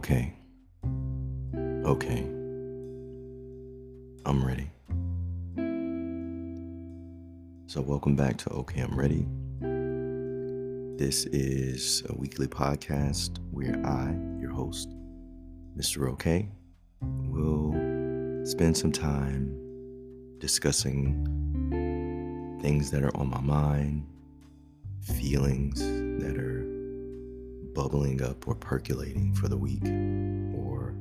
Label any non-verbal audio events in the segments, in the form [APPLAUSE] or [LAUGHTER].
Okay. Okay. I'm ready. So, welcome back to Okay, I'm Ready. This is a weekly podcast where I, your host, Mr. OK, will spend some time discussing things that are on my mind, feelings bubbling up or percolating for the week, or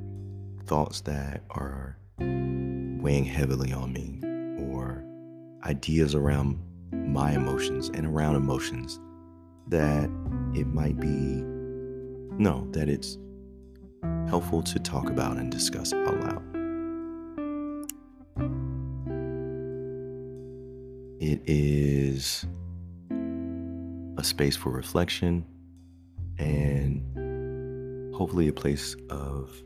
thoughts that are weighing heavily on me, or ideas around my emotions and around emotions that it might be, no, that it's helpful to talk about and discuss out loud. It is a space for reflection and hopefully a place of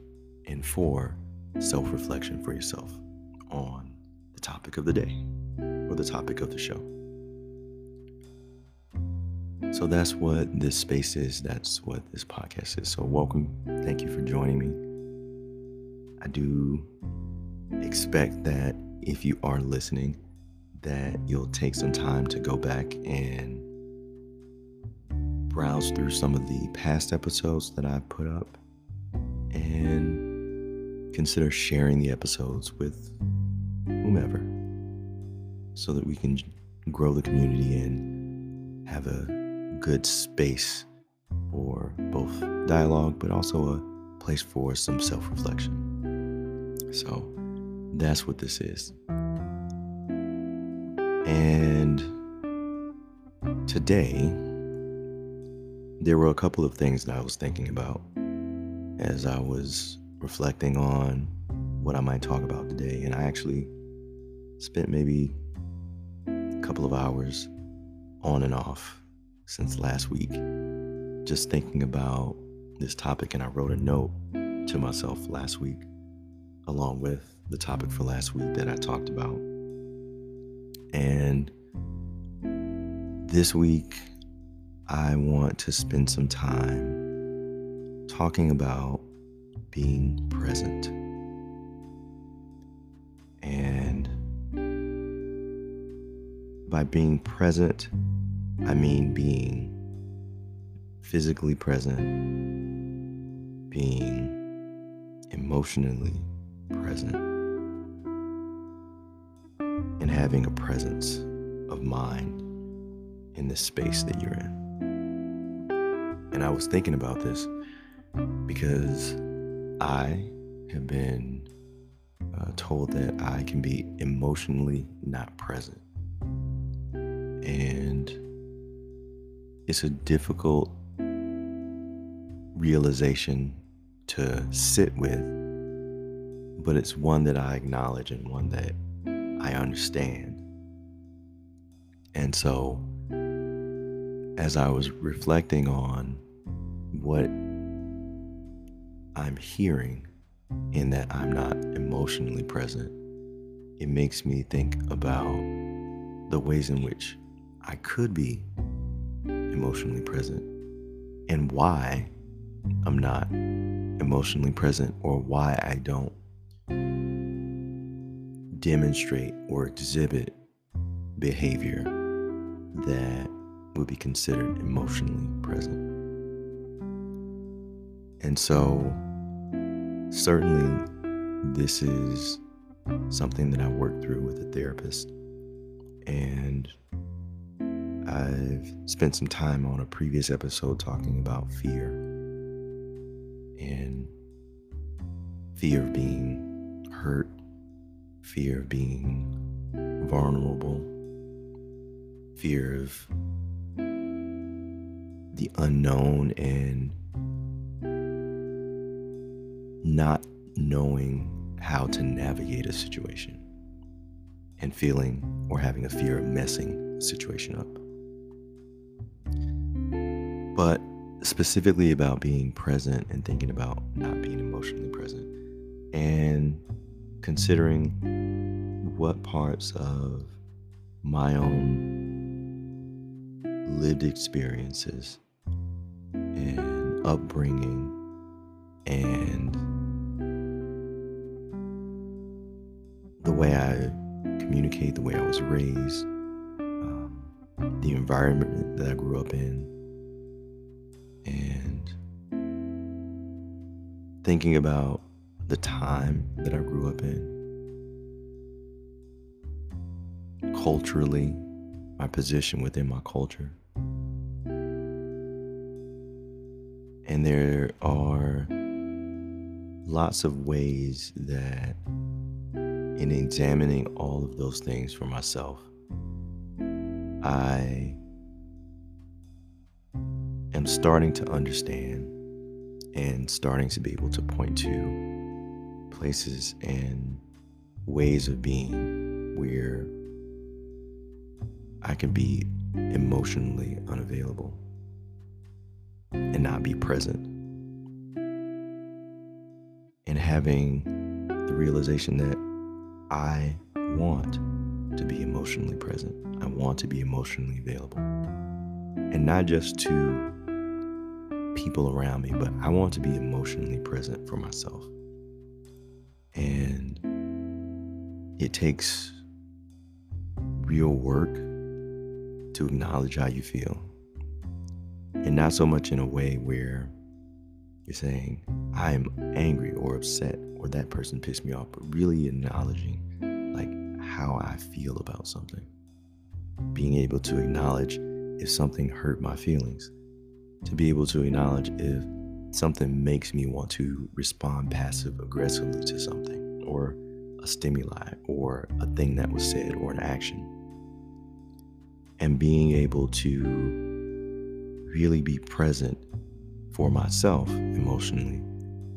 and for self reflection for yourself on the topic of the day or the topic of the show. So that's what this space is. That's what this podcast is. So, welcome. Thank you for joining me. I do expect that if you are listening, that you'll take some time to go back and browse through some of the past episodes that I've put up and consider sharing the episodes with whomever so that we can grow the community and have a good space for both dialogue but also a place for some self reflection. So that's what this is. And today, there were a couple of things that I was thinking about as I was reflecting on what I might talk about today. And I actually spent maybe a couple of hours on and off since last week just thinking about this topic. And I wrote a note to myself last week along with the topic for last week that I talked about. And this week, I want to spend some time talking about being present. And by being present, I mean being physically present, being emotionally present, and having a presence of mind in the space that you're in. And I was thinking about this because I have been uh, told that I can be emotionally not present. And it's a difficult realization to sit with, but it's one that I acknowledge and one that I understand. And so, as I was reflecting on what I'm hearing in that I'm not emotionally present, it makes me think about the ways in which I could be emotionally present and why I'm not emotionally present or why I don't demonstrate or exhibit behavior that would be considered emotionally present. And so, certainly, this is something that I worked through with a therapist. And I've spent some time on a previous episode talking about fear and fear of being hurt, fear of being vulnerable, fear of the unknown and not knowing how to navigate a situation and feeling or having a fear of messing a situation up. But specifically about being present and thinking about not being emotionally present and considering what parts of my own lived experiences and upbringing and the way I communicate, the way I was raised, um, the environment that I grew up in, and thinking about the time that I grew up in, culturally, my position within my culture. And there are lots of ways that, in examining all of those things for myself, I am starting to understand and starting to be able to point to places and ways of being where I can be emotionally unavailable and not be present. And having the realization that I want to be emotionally present, I want to be emotionally available. And not just to people around me, but I want to be emotionally present for myself. And it takes real work to acknowledge how you feel. And not so much in a way where you're saying, I'm angry or upset or that person pissed me off, but really acknowledging like how I feel about something. Being able to acknowledge if something hurt my feelings, to be able to acknowledge if something makes me want to respond passive aggressively to something or a stimuli or a thing that was said or an action. And being able to really be present for myself emotionally.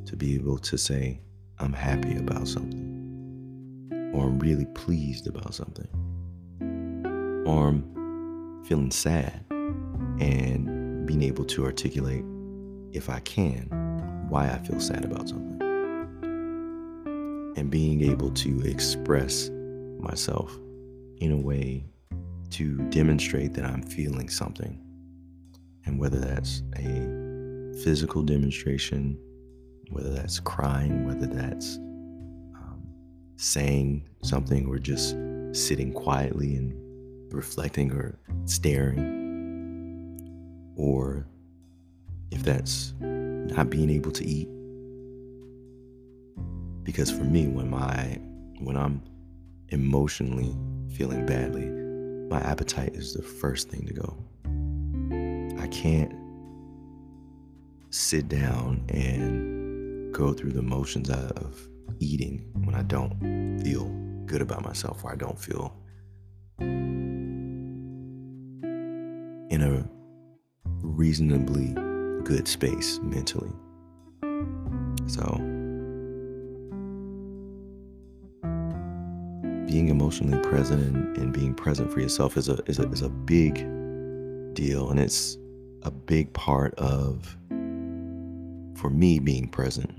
To be able to say, I'm happy about something, or I'm really pleased about something, or I'm feeling sad, and being able to articulate, if I can, why I feel sad about something, and being able to express myself in a way to demonstrate that I'm feeling something. And whether that's a physical demonstration, whether that's crying, whether that's um, saying something, or just sitting quietly and reflecting or staring, or if that's not being able to eat. Because for me, when my when I'm emotionally feeling badly, my appetite is the first thing to go. I can't sit down and go through the motions of eating when I don't feel good about myself or I don't feel in a reasonably good space mentally. So, being emotionally present and, and being present for yourself is a, is a is a big deal and it's a big part of for me being present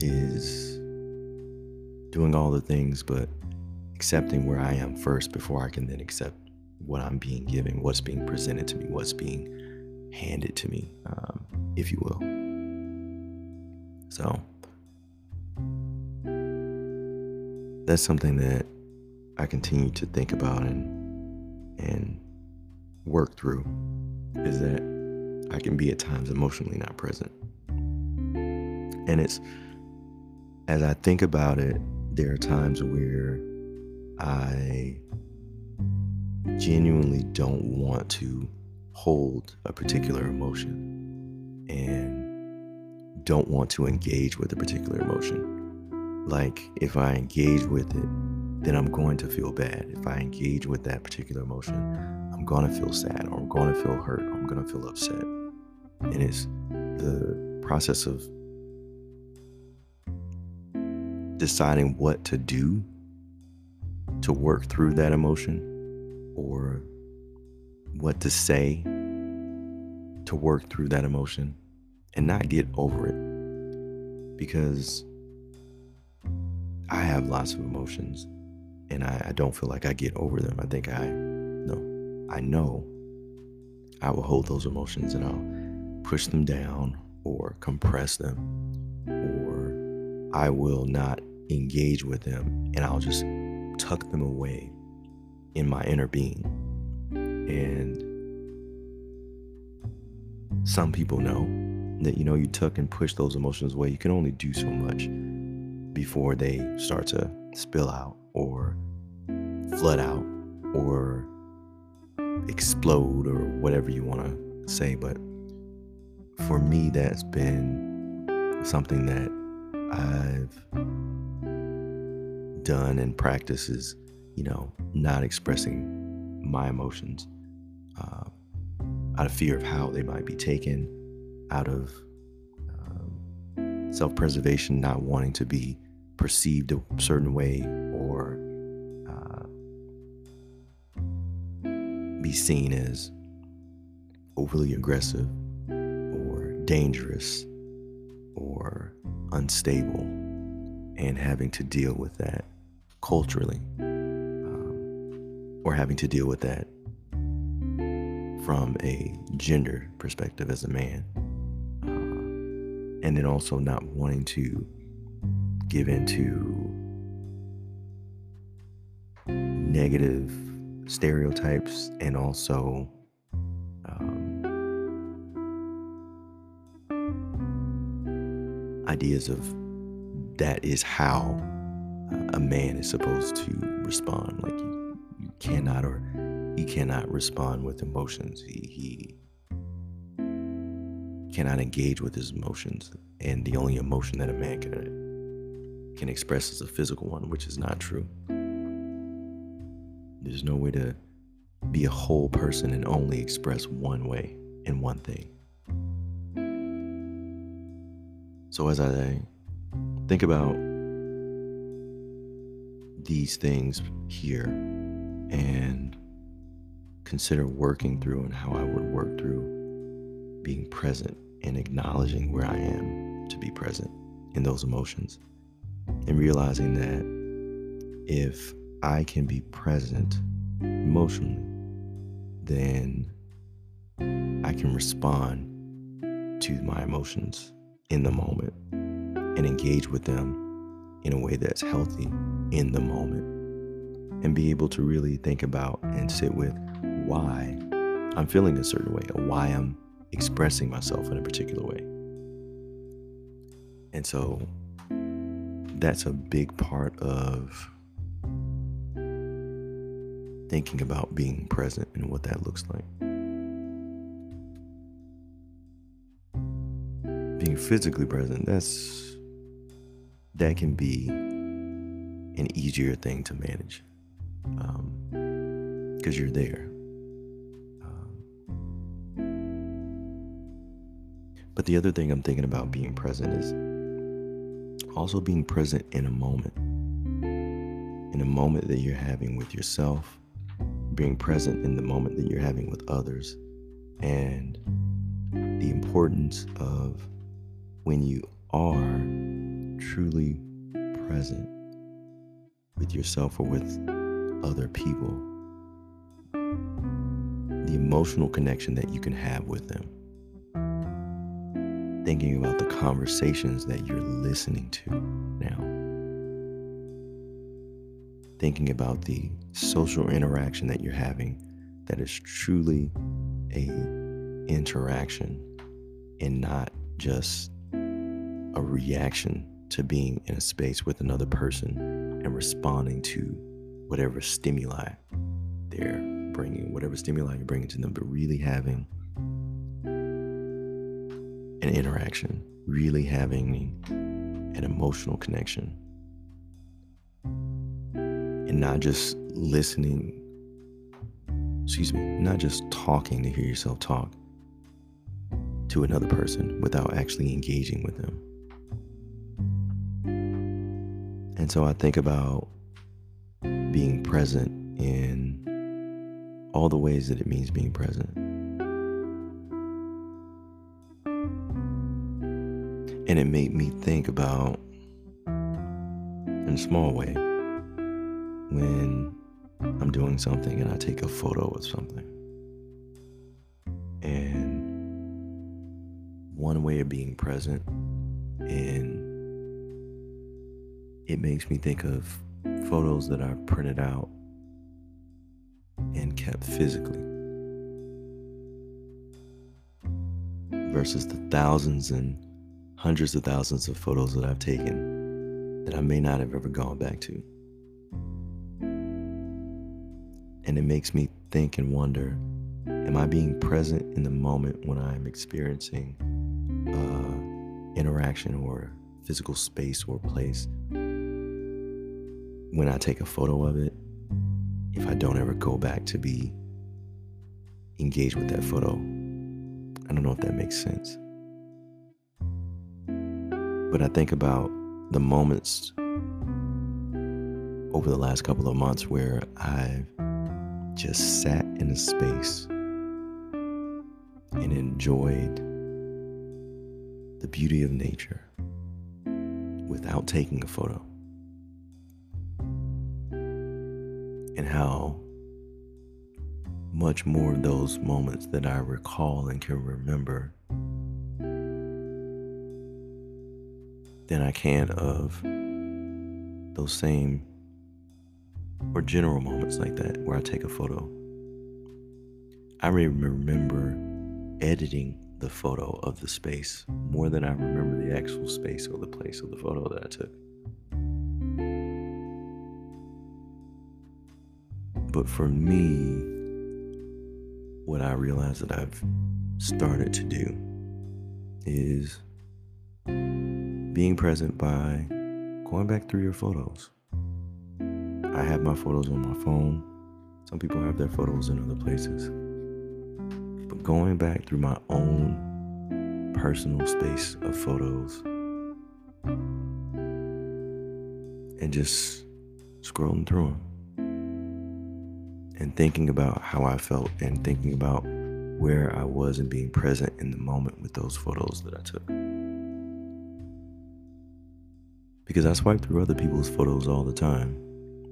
is doing all the things but accepting where I am first before I can then accept what I'm being given, what's being presented to me, what's being handed to me, um, if you will. So, that's something that I continue to think about and and work through is that I can be at times emotionally not present. And it's as I think about it, there are times where I genuinely don't want to hold a particular emotion and don't want to engage with a particular emotion like if I engage with it, then I'm going to feel bad. If I engage with that particular emotion, I'm going to feel sad or I'm going to feel hurt or I'm going to feel upset. And it's the process of deciding what to do to work through that emotion or what to say to work through that emotion and not get over it. Because I have lots of emotions and I, I don't feel like I get over them. I think I no, I know I will hold those emotions and I'll push them down or compress them, or I will not engage with them and I'll just tuck them away in my inner being. And some people know that you know you tuck and push those emotions away. You can only do so much before they start to spill out or flood out or explode or whatever you want to say. But for me, that's been something that I've done and practices, you know, not expressing my emotions uh, out of fear of how they might be taken, out of um, self preservation, not wanting to be perceived a certain way or uh, be seen as overly aggressive or dangerous or unstable and having to deal with that culturally um, or having to deal with that from a gender perspective as a man uh, and then also not wanting to give into negative stereotypes and also ideas of that is how a man is supposed to respond. Like you, you cannot or he cannot respond with emotions. He, he cannot engage with his emotions, and the only emotion that a man can can express is a physical one, which is not true. There's no way to be a whole person and only express one way in one thing. So as I think about these things here and consider working through and how I would work through being present and acknowledging where I am to be present in those emotions and realizing that if I can be present emotionally, then I can respond to my emotions in the moment and engage with them in a way that's healthy in the moment and be able to really think about and sit with why I'm feeling a certain way or why I'm expressing myself in a particular way. And so that's a big part of thinking about being present and what that looks like. Physically present, that's that can be an easier thing to manage because um, you're there. Um, but the other thing I'm thinking about being present is also being present in a moment, in a moment that you're having with yourself, being present in the moment that you're having with others, and the importance of when you are truly present with yourself or with other people, the emotional connection that you can have with them thinking about the conversations that you're listening to now. Thinking about the social interaction that you're having that is truly a interaction and not just a reaction to being in a space with another person and responding to whatever stimuli they're bringing, whatever stimuli you're bringing to them, but really having an interaction, really having an emotional connection. And not just listening, excuse me, not just talking to hear yourself talk to another person without actually engaging with them. And so I think about being present in all the ways that it means being present. And it made me think about, in a small way, when I'm doing something and I take a photo of something. And one way of being present, and it makes me think of photos that I've printed out and kept physically versus the thousands and hundreds of thousands of photos that I've taken that I may not have ever gone back to. And it makes me think and wonder am I being present in the moment when I'm experiencing uh, interaction or physical space or place? When I take a photo of it, if I don't ever go back to be engaged with that photo, I don't know if that makes sense. But I think about the moments over the last couple of months where I've just sat in a space and enjoyed the beauty of nature without taking a photo. And how much more of those moments that I recall and can remember than I can of those same or general moments like that where I take a photo. I remember editing the photo of the space more than I remember the actual space or the place of the photo that I took. But for me, what I realize that I've started to do is being present by going back through your photos. I have my photos on my phone. Some people have their photos in other places. But going back through my own personal space of photos and just scrolling through them and thinking about how I felt and thinking about where I was and being present in the moment with those photos that I took. Because I swipe through other people's photos all the time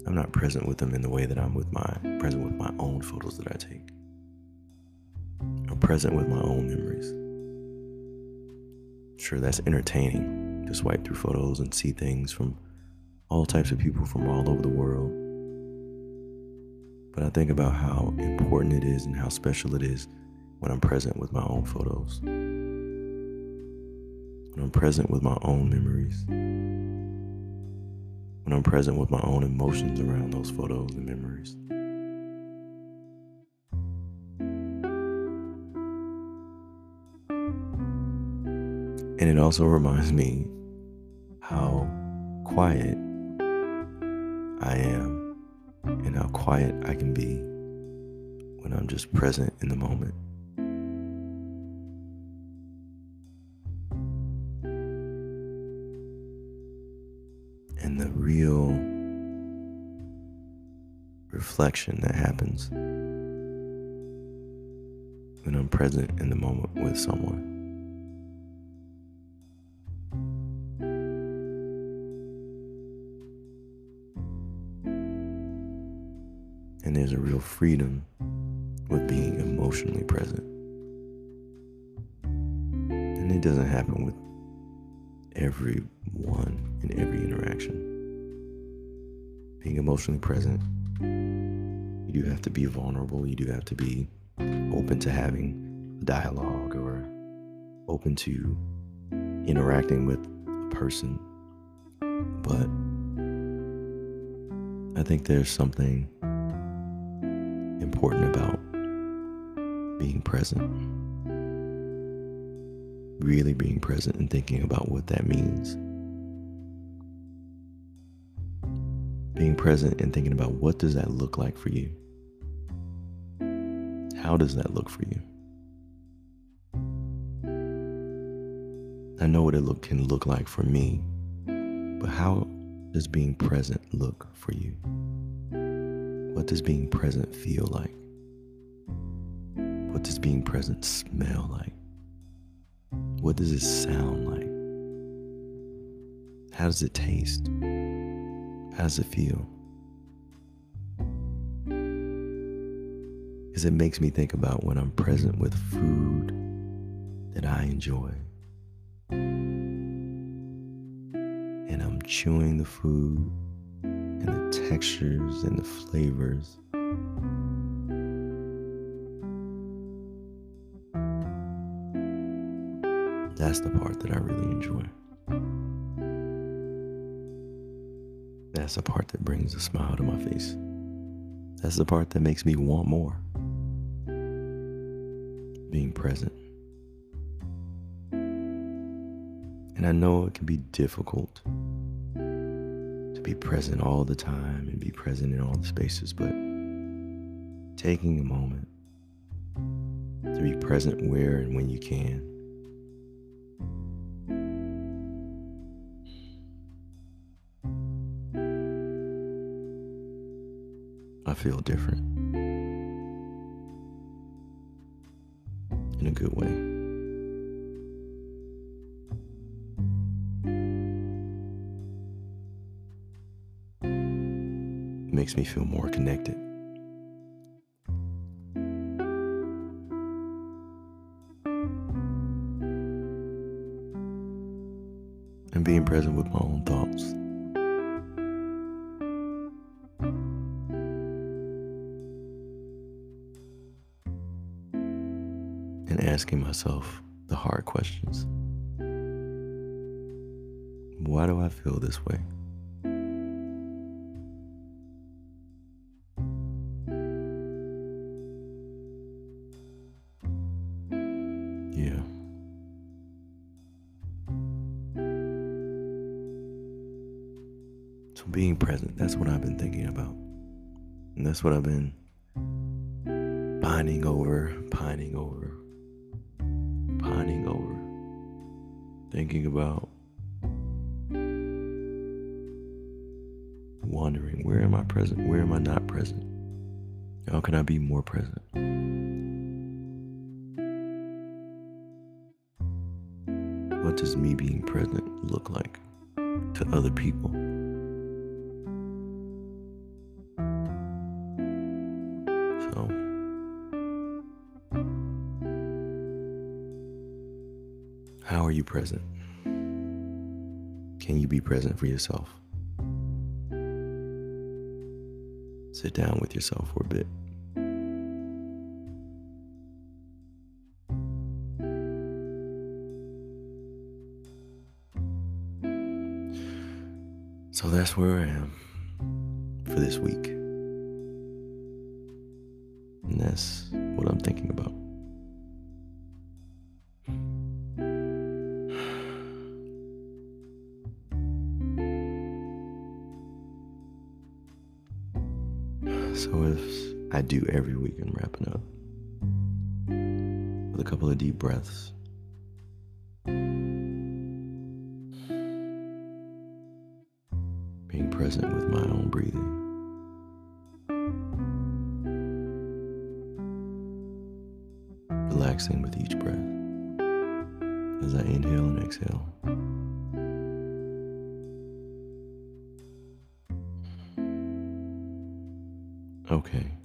I'm not present with them in the way that I'm with my present with my own photos that I take. I'm present with my own memories. Sure, that's entertaining to swipe through photos and see things from all types of people from all over the world. But I think about how important it is and how special it is when I'm present with my own photos. When I'm present with my own memories when I'm present with my own emotions around those photos and memories. And it also [LAUGHS] reminds me how quiet I am and how quiet I can be when I'm just present in the moment. and the real reflection that happens when I'm present in the moment with someone. Freedom with being emotionally present. And it doesn't happen with everyone in every interaction. Being emotionally present, you do have to be vulnerable, you do have to be open to having a dialogue or open to interacting with a person. But I think there's something important about being present really being present and thinking about what that means. Being present and thinking about what does that look like for you? How does that look for you? I know what it look, can look like for me, but how does being present look for you? What does being present feel like? What does being present smell like? What does it sound like? How does it taste? How does it feel? Because it makes me think about when I'm present with food that I enjoy. And I'm chewing the food and the textures and the flavors. That's the part that I really enjoy. That's the part that brings a smile to my face. That's the part that makes me want more. Being present. And I know it can be difficult be present all the time and be present in all the spaces, but taking a moment to be present where and when you can. I feel different in a good way. Makes me feel more connected. And being present with my own thoughts. And asking myself the hard questions. Why do I feel this way? Yeah. So being present, that's what I've been thinking about. And that's what I've been pining over, pining over, pining over, thinking about, wondering where am I present? Where am I not present? How can I be more present? What does me being present look like to other people? So, how are you present? Can you be present for yourself? Sit down with yourself for a bit. That's where I am for this week. And that's what I'm thinking about. So if I do every week I'm wrapping up with a couple of deep breaths. Being present with my own breathing. Relaxing with each breath as I inhale and exhale. Okay.